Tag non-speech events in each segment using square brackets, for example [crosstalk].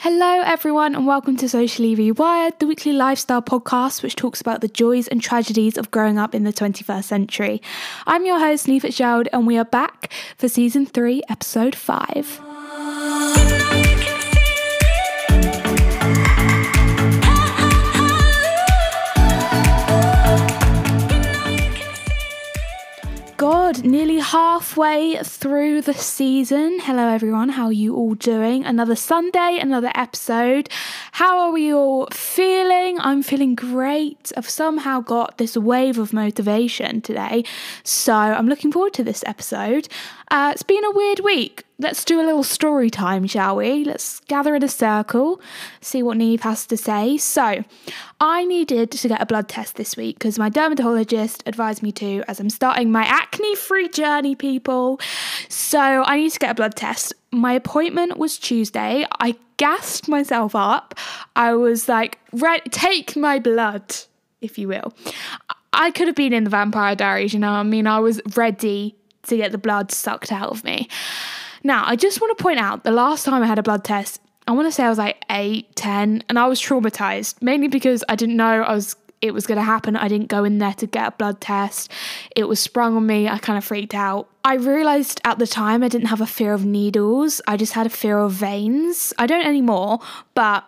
Hello, everyone, and welcome to Socially Rewired, the weekly lifestyle podcast which talks about the joys and tragedies of growing up in the 21st century. I'm your host, Lee Fitzgerald, and we are back for season three, episode five. Nearly halfway through the season. Hello, everyone. How are you all doing? Another Sunday, another episode. How are we all feeling? I'm feeling great. I've somehow got this wave of motivation today. So I'm looking forward to this episode. Uh, it's been a weird week. Let's do a little story time, shall we? Let's gather in a circle, see what Neve has to say. So, I needed to get a blood test this week because my dermatologist advised me to as I'm starting my acne free journey, people. So, I need to get a blood test. My appointment was Tuesday. I gassed myself up. I was like, take my blood, if you will. I could have been in the Vampire Diaries, you know. I mean, I was ready to get the blood sucked out of me. Now, I just want to point out the last time I had a blood test, I want to say I was like 8, 10, and I was traumatized, mainly because I didn't know I was it was going to happen. I didn't go in there to get a blood test. It was sprung on me. I kind of freaked out. I realized at the time I didn't have a fear of needles. I just had a fear of veins. I don't anymore, but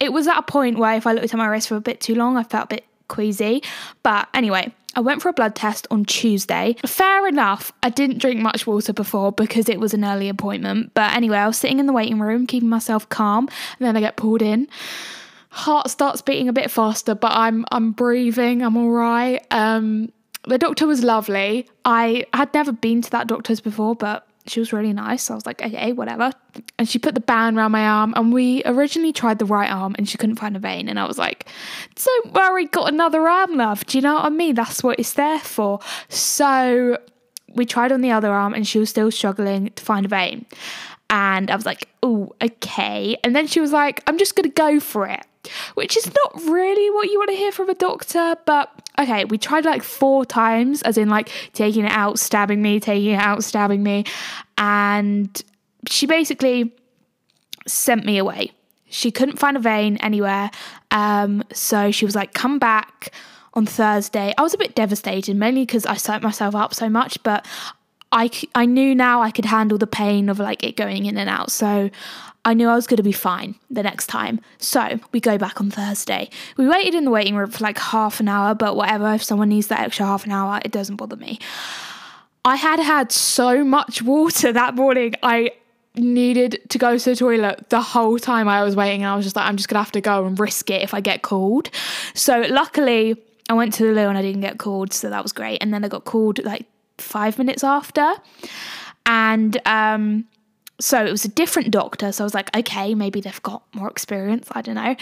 it was at a point where if I looked at my wrist for a bit too long, I felt a bit queasy. But anyway, I went for a blood test on Tuesday. Fair enough, I didn't drink much water before because it was an early appointment. But anyway, I was sitting in the waiting room, keeping myself calm, and then I get pulled in. Heart starts beating a bit faster, but I'm I'm breathing. I'm all right. Um, the doctor was lovely. I had never been to that doctor's before, but she was really nice. So I was like, okay, whatever. And she put the band around my arm. And we originally tried the right arm and she couldn't find a vein. And I was like, don't worry, got another arm, love. Do you know what I mean? That's what it's there for. So we tried on the other arm and she was still struggling to find a vein. And I was like, oh, okay. And then she was like, I'm just going to go for it, which is not really what you want to hear from a doctor, but okay, we tried like four times, as in like taking it out, stabbing me, taking it out, stabbing me. And she basically sent me away. She couldn't find a vein anywhere. Um, so she was like, come back on Thursday. I was a bit devastated, mainly because I psyched myself up so much, but I, I knew now I could handle the pain of like it going in and out. So I knew I was going to be fine the next time. So we go back on Thursday. We waited in the waiting room for like half an hour, but whatever, if someone needs that extra half an hour, it doesn't bother me. I had had so much water [laughs] that morning. I needed to go to the toilet the whole time I was waiting. And I was just like, I'm just going to have to go and risk it if I get called. So luckily, I went to the loo and I didn't get called. So that was great. And then I got called like five minutes after. And, um, so it was a different doctor. So I was like, okay, maybe they've got more experience. I don't know.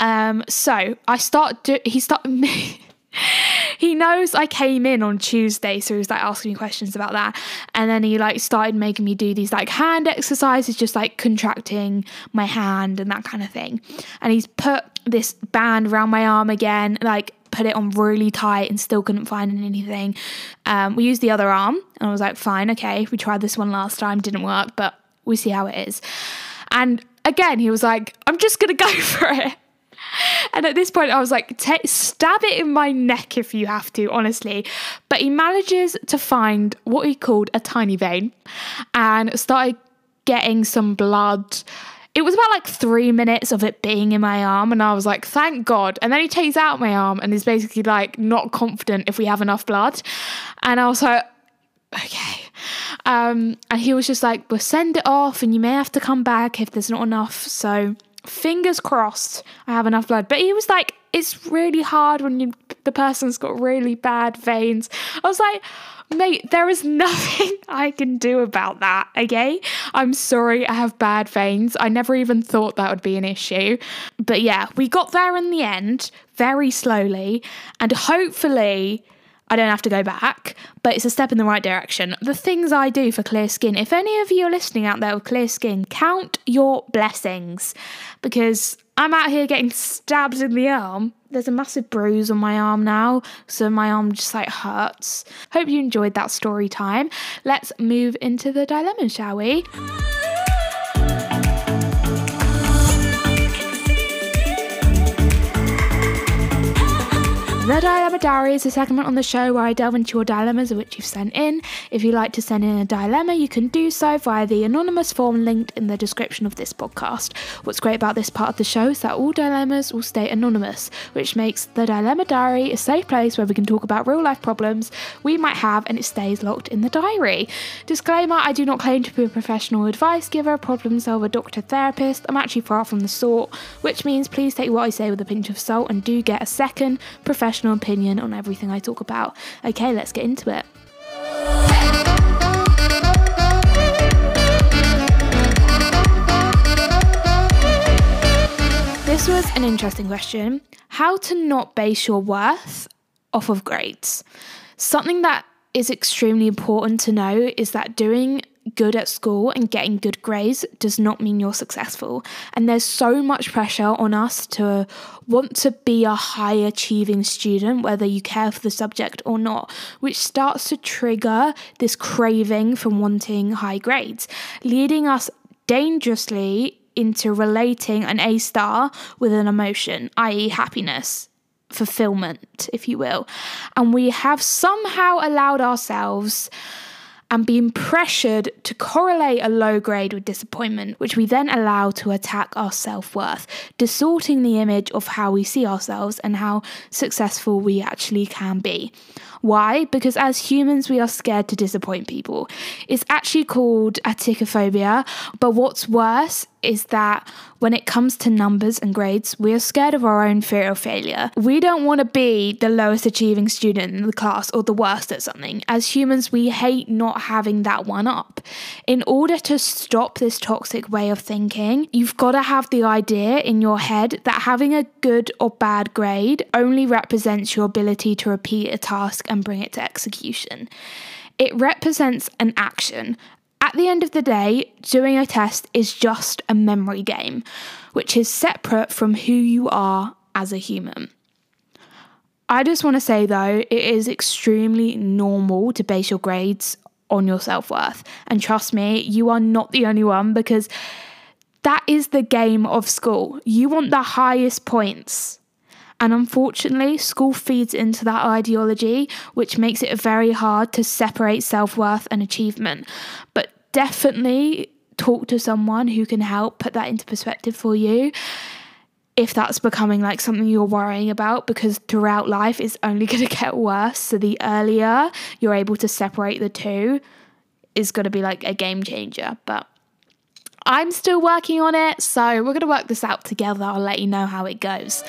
Um, so I start. Do- he started. [laughs] he knows I came in on Tuesday, so he was like asking me questions about that. And then he like started making me do these like hand exercises, just like contracting my hand and that kind of thing. And he's put this band around my arm again, like put it on really tight and still couldn't find anything. Um, we used the other arm and I was like, fine, okay, we tried this one last time, didn't work, but we see how it is. And again, he was like, I'm just going to go [laughs] for it. And at this point, I was like, stab it in my neck if you have to, honestly. But he manages to find what he called a tiny vein and started getting some blood. It was about like three minutes of it being in my arm, and I was like, thank God. And then he takes out my arm and is basically like, not confident if we have enough blood. And I was like, okay. Um, and he was just like, we'll send it off and you may have to come back if there's not enough. So fingers crossed I have enough blood. But he was like, it's really hard when you, the person's got really bad veins. I was like, mate, there is [laughs] nothing I can do about that, okay? I'm sorry I have bad veins. I never even thought that would be an issue. But yeah, we got there in the end very slowly and hopefully I don't have to go back, but it's a step in the right direction. The things I do for clear skin, if any of you are listening out there with clear skin, count your blessings because I'm out here getting stabbed in the arm. There's a massive bruise on my arm now, so my arm just like hurts. Hope you enjoyed that story time. Let's move into the dilemma, shall we? The Dilemma Diary is a segment on the show where I delve into your dilemmas which you've sent in. If you'd like to send in a dilemma, you can do so via the anonymous form linked in the description of this podcast. What's great about this part of the show is that all dilemmas will stay anonymous, which makes the Dilemma Diary a safe place where we can talk about real life problems we might have and it stays locked in the diary. Disclaimer I do not claim to be a professional advice giver, problem solver, doctor, therapist. I'm actually far from the sort, which means please take what I say with a pinch of salt and do get a second professional opinion on everything I talk about. Okay, let's get into it. This was an interesting question. How to not base your worth off of grades. Something that is extremely important to know is that doing good at school and getting good grades does not mean you're successful. And there's so much pressure on us to want to be a high achieving student, whether you care for the subject or not, which starts to trigger this craving from wanting high grades, leading us dangerously into relating an A star with an emotion, i.e., happiness fulfillment, if you will. And we have somehow allowed ourselves and being pressured to correlate a low grade with disappointment, which we then allow to attack our self worth, distorting the image of how we see ourselves and how successful we actually can be. Why? Because as humans, we are scared to disappoint people. It's actually called atychiphobia, but what's worse is that when it comes to numbers and grades, we are scared of our own fear of failure. We don't want to be the lowest achieving student in the class or the worst at something. As humans, we hate not having that one up. In order to stop this toxic way of thinking, you've got to have the idea in your head that having a good or bad grade only represents your ability to repeat a task and bring it to execution. It represents an action. At the end of the day, doing a test is just a memory game, which is separate from who you are as a human. I just want to say though, it is extremely normal to base your grades on your self worth. And trust me, you are not the only one because that is the game of school. You want the highest points. And unfortunately, school feeds into that ideology, which makes it very hard to separate self worth and achievement. But definitely talk to someone who can help put that into perspective for you if that's becoming like something you're worrying about because throughout life it's only [laughs] going to get worse. So the earlier you're able to separate the two is going to be like a game changer. But I'm still working on it so we're going to work this out together. I'll let you know how it goes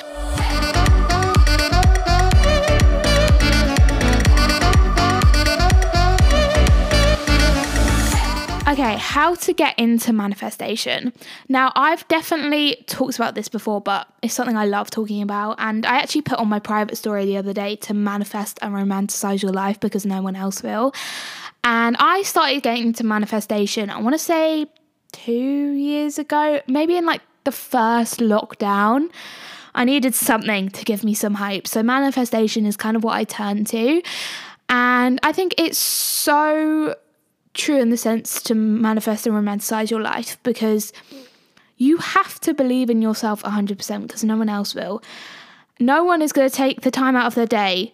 Okay, how to get into manifestation. Now, I've definitely talked about this before, but it's something I love talking about. And I actually put on my private story the other day to manifest and romanticize your life because no one else will. And I started getting into manifestation, I want to say two years ago, maybe in like the first lockdown. I needed something to give me some hope. So, manifestation is kind of what I turn to. And I think it's so true in the sense to manifest and romanticize your life because you have to believe in yourself 100% because no one else will. No one is going to take the time out of their day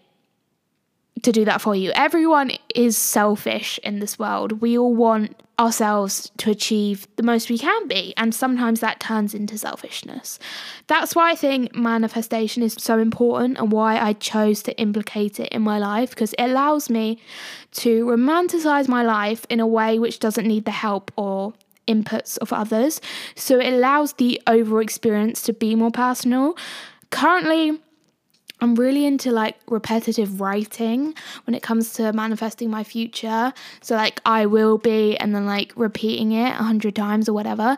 to do that for you. Everyone is selfish in this world. We all want ourselves to achieve the most we can be, and sometimes that turns into selfishness. That's why I think manifestation is so important and why I chose to implicate it in my life because it allows me to romanticize my life in a way which doesn't need the help or inputs of others. So it allows the overall experience to be more personal. Currently, I'm really into like repetitive writing when it comes to manifesting my future. So, like, I will be, and then like repeating it a hundred times or whatever.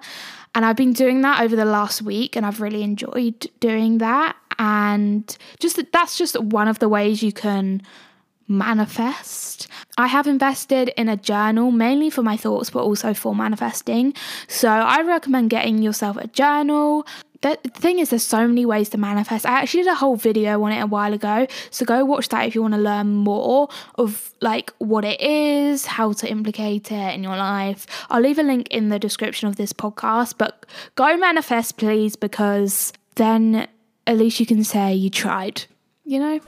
And I've been doing that over the last week, and I've really enjoyed doing that. And just that's just one of the ways you can manifest. I have invested in a journal mainly for my thoughts, but also for manifesting. So I recommend getting yourself a journal. The thing is, there's so many ways to manifest. I actually did a whole video on it a while ago, so go watch that if you want to learn more of like what it is, how to implicate it in your life. I'll leave a link in the description of this podcast, but go manifest, please, because then at least you can say you tried. you know?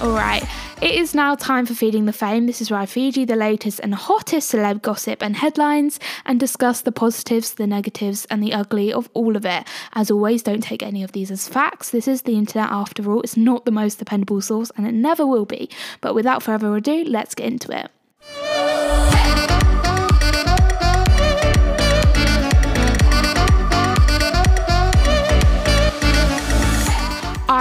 All right. It is now time for Feeding the Fame. This is where I feed you the latest and hottest celeb gossip and headlines and discuss the positives, the negatives, and the ugly of all of it. As always, don't take any of these as facts. This is the internet after all. It's not the most dependable source and it never will be. But without further ado, let's get into it.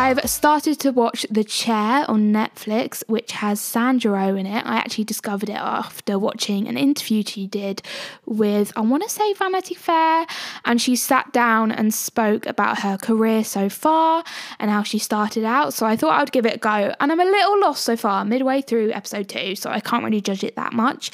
I've started to watch The Chair on Netflix, which has Sandra Oh in it. I actually discovered it after watching an interview she did with, I want to say Vanity Fair, and she sat down and spoke about her career so far and how she started out. So I thought I would give it a go. And I'm a little lost so far, midway through episode two, so I can't really judge it that much.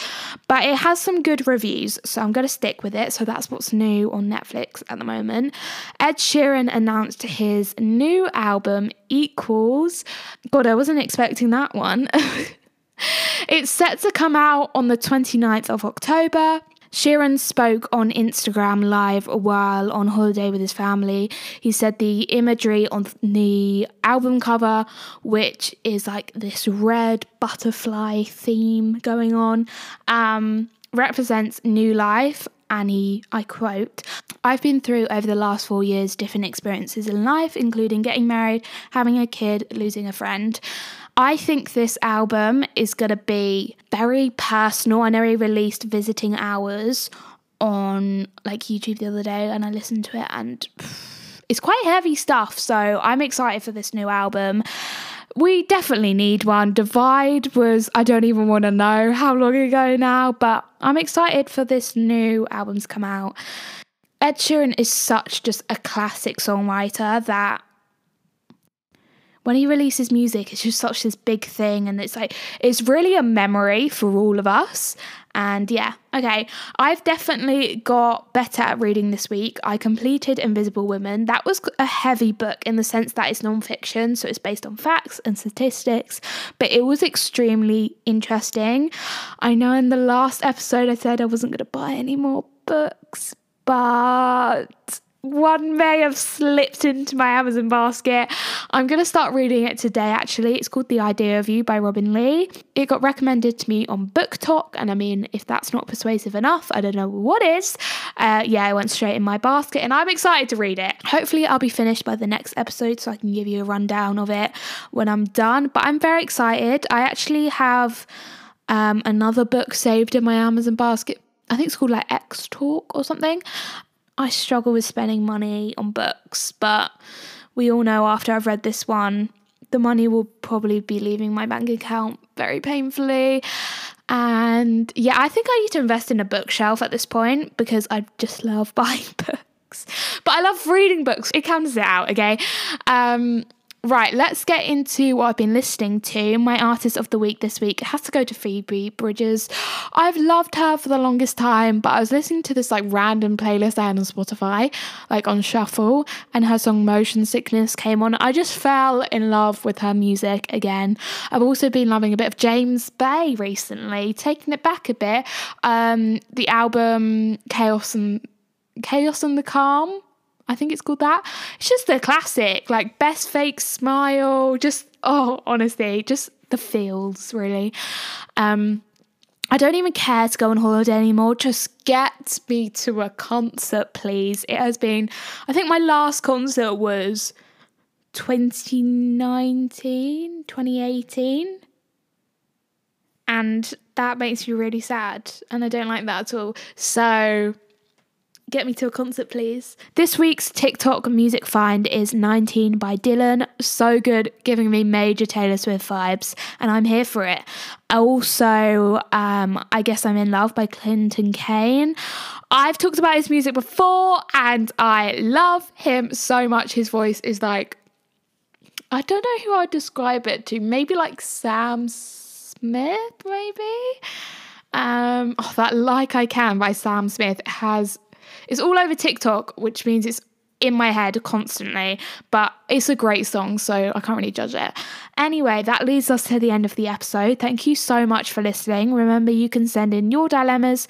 But it has some good reviews, so I'm going to stick with it. So that's what's new on Netflix at the moment. Ed Sheeran announced his new album album equals. God, I wasn't expecting that one. [laughs] it's set to come out on the 29th of October. Sheeran spoke on Instagram Live while on holiday with his family. He said the imagery on the album cover, which is like this red butterfly theme going on, um, represents new life and he, I quote, I've been through over the last four years different experiences in life, including getting married, having a kid, losing a friend. I think this album is going to be very personal. I know he released Visiting Hours on like YouTube the other day and I listened to it and [sighs] it's quite heavy stuff. So I'm excited for this new album. We definitely need one. Divide was, I don't even want to know how long ago now, but I'm excited for this new album to come out. Ed Sheeran is such just a classic songwriter that when he releases music, it's just such this big thing, and it's like it's really a memory for all of us. And yeah, okay, I've definitely got better at reading this week. I completed Invisible Women. That was a heavy book in the sense that it's nonfiction, so it's based on facts and statistics, but it was extremely interesting. I know in the last episode I said I wasn't going to buy any more books, but one may have slipped into my Amazon basket. I'm going to start reading it today, actually. It's called The Idea of You by Robinne Lee. It got recommended to me on BookTok, and I mean, if that's not persuasive enough, I don't know what is. Uh, yeah, I went straight in my basket, and I'm excited to read it. Hopefully, I'll be finished by the next episode so I can give you a rundown of it when I'm done. But I'm very excited. I actually have um, another book saved in my Amazon basket I think it's called like Ex Talk or something. I struggle with spending money on books, but we all know after I've read this one, the money will probably be leaving my bank account very painfully. And yeah, I think I need to invest in a bookshelf at this point because I just love [laughs] buying books. But I love reading books. It it out, okay? Um, Right, let's get into what I've been listening to. My artist of the week this week has to go to Phoebe Bridgers. I've loved her for the longest time, but I was listening to this like random playlist I had on Spotify, like on shuffle, and her song Motion Sickness came on. I just fell in love with her music again. I've also been loving a bit of James Bay recently, taking it back a bit. Um, the album Chaos and Chaos and the Calm I think it's called that. It's just the classic, like best fake smile. Just oh, honestly, just the feels really. Um, I don't even care to go on holiday anymore. Just get me to a concert, please. It has been, I think my last concert was 2019, 2018. And that makes me really sad. And I don't like that at all. So Get me to a concert, please. This week's TikTok music find is 19 by Dylan. So good, giving me major Taylor Swift vibes, and I'm here for it. Also, um, I Guess I'm in Love by Clinton Kane. I've talked about his music before, and I love him so much. His voice is like, I don't know who I'd describe it to. Maybe like Sam Smith, maybe. Um, oh, that Like I Can by Sam Smith has it's all over TikTok, which means it's in my head constantly, but it's a great song, so I can't really judge it. Anyway, that leads us to the end of the episode. Thank you so much for listening. Remember, you can send in your dilemmas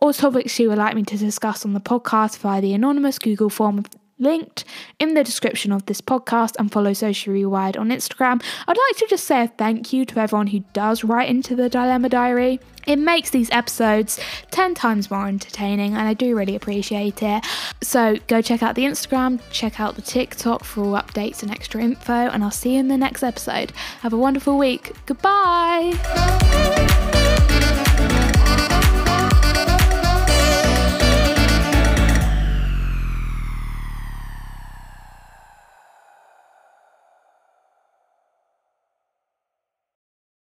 or topics you would like me to discuss on the podcast via the anonymous Google form linked in the description of this podcast and follow Social Rewired on Instagram. I'd like to just say a thank you to everyone who does write into the Dilemma Diary. It makes these episodes 10 times more entertaining and I do really appreciate it. So go check out the Instagram, check out the TikTok for all updates and extra info, and I'll see you in the next episode. Have a wonderful week. Goodbye.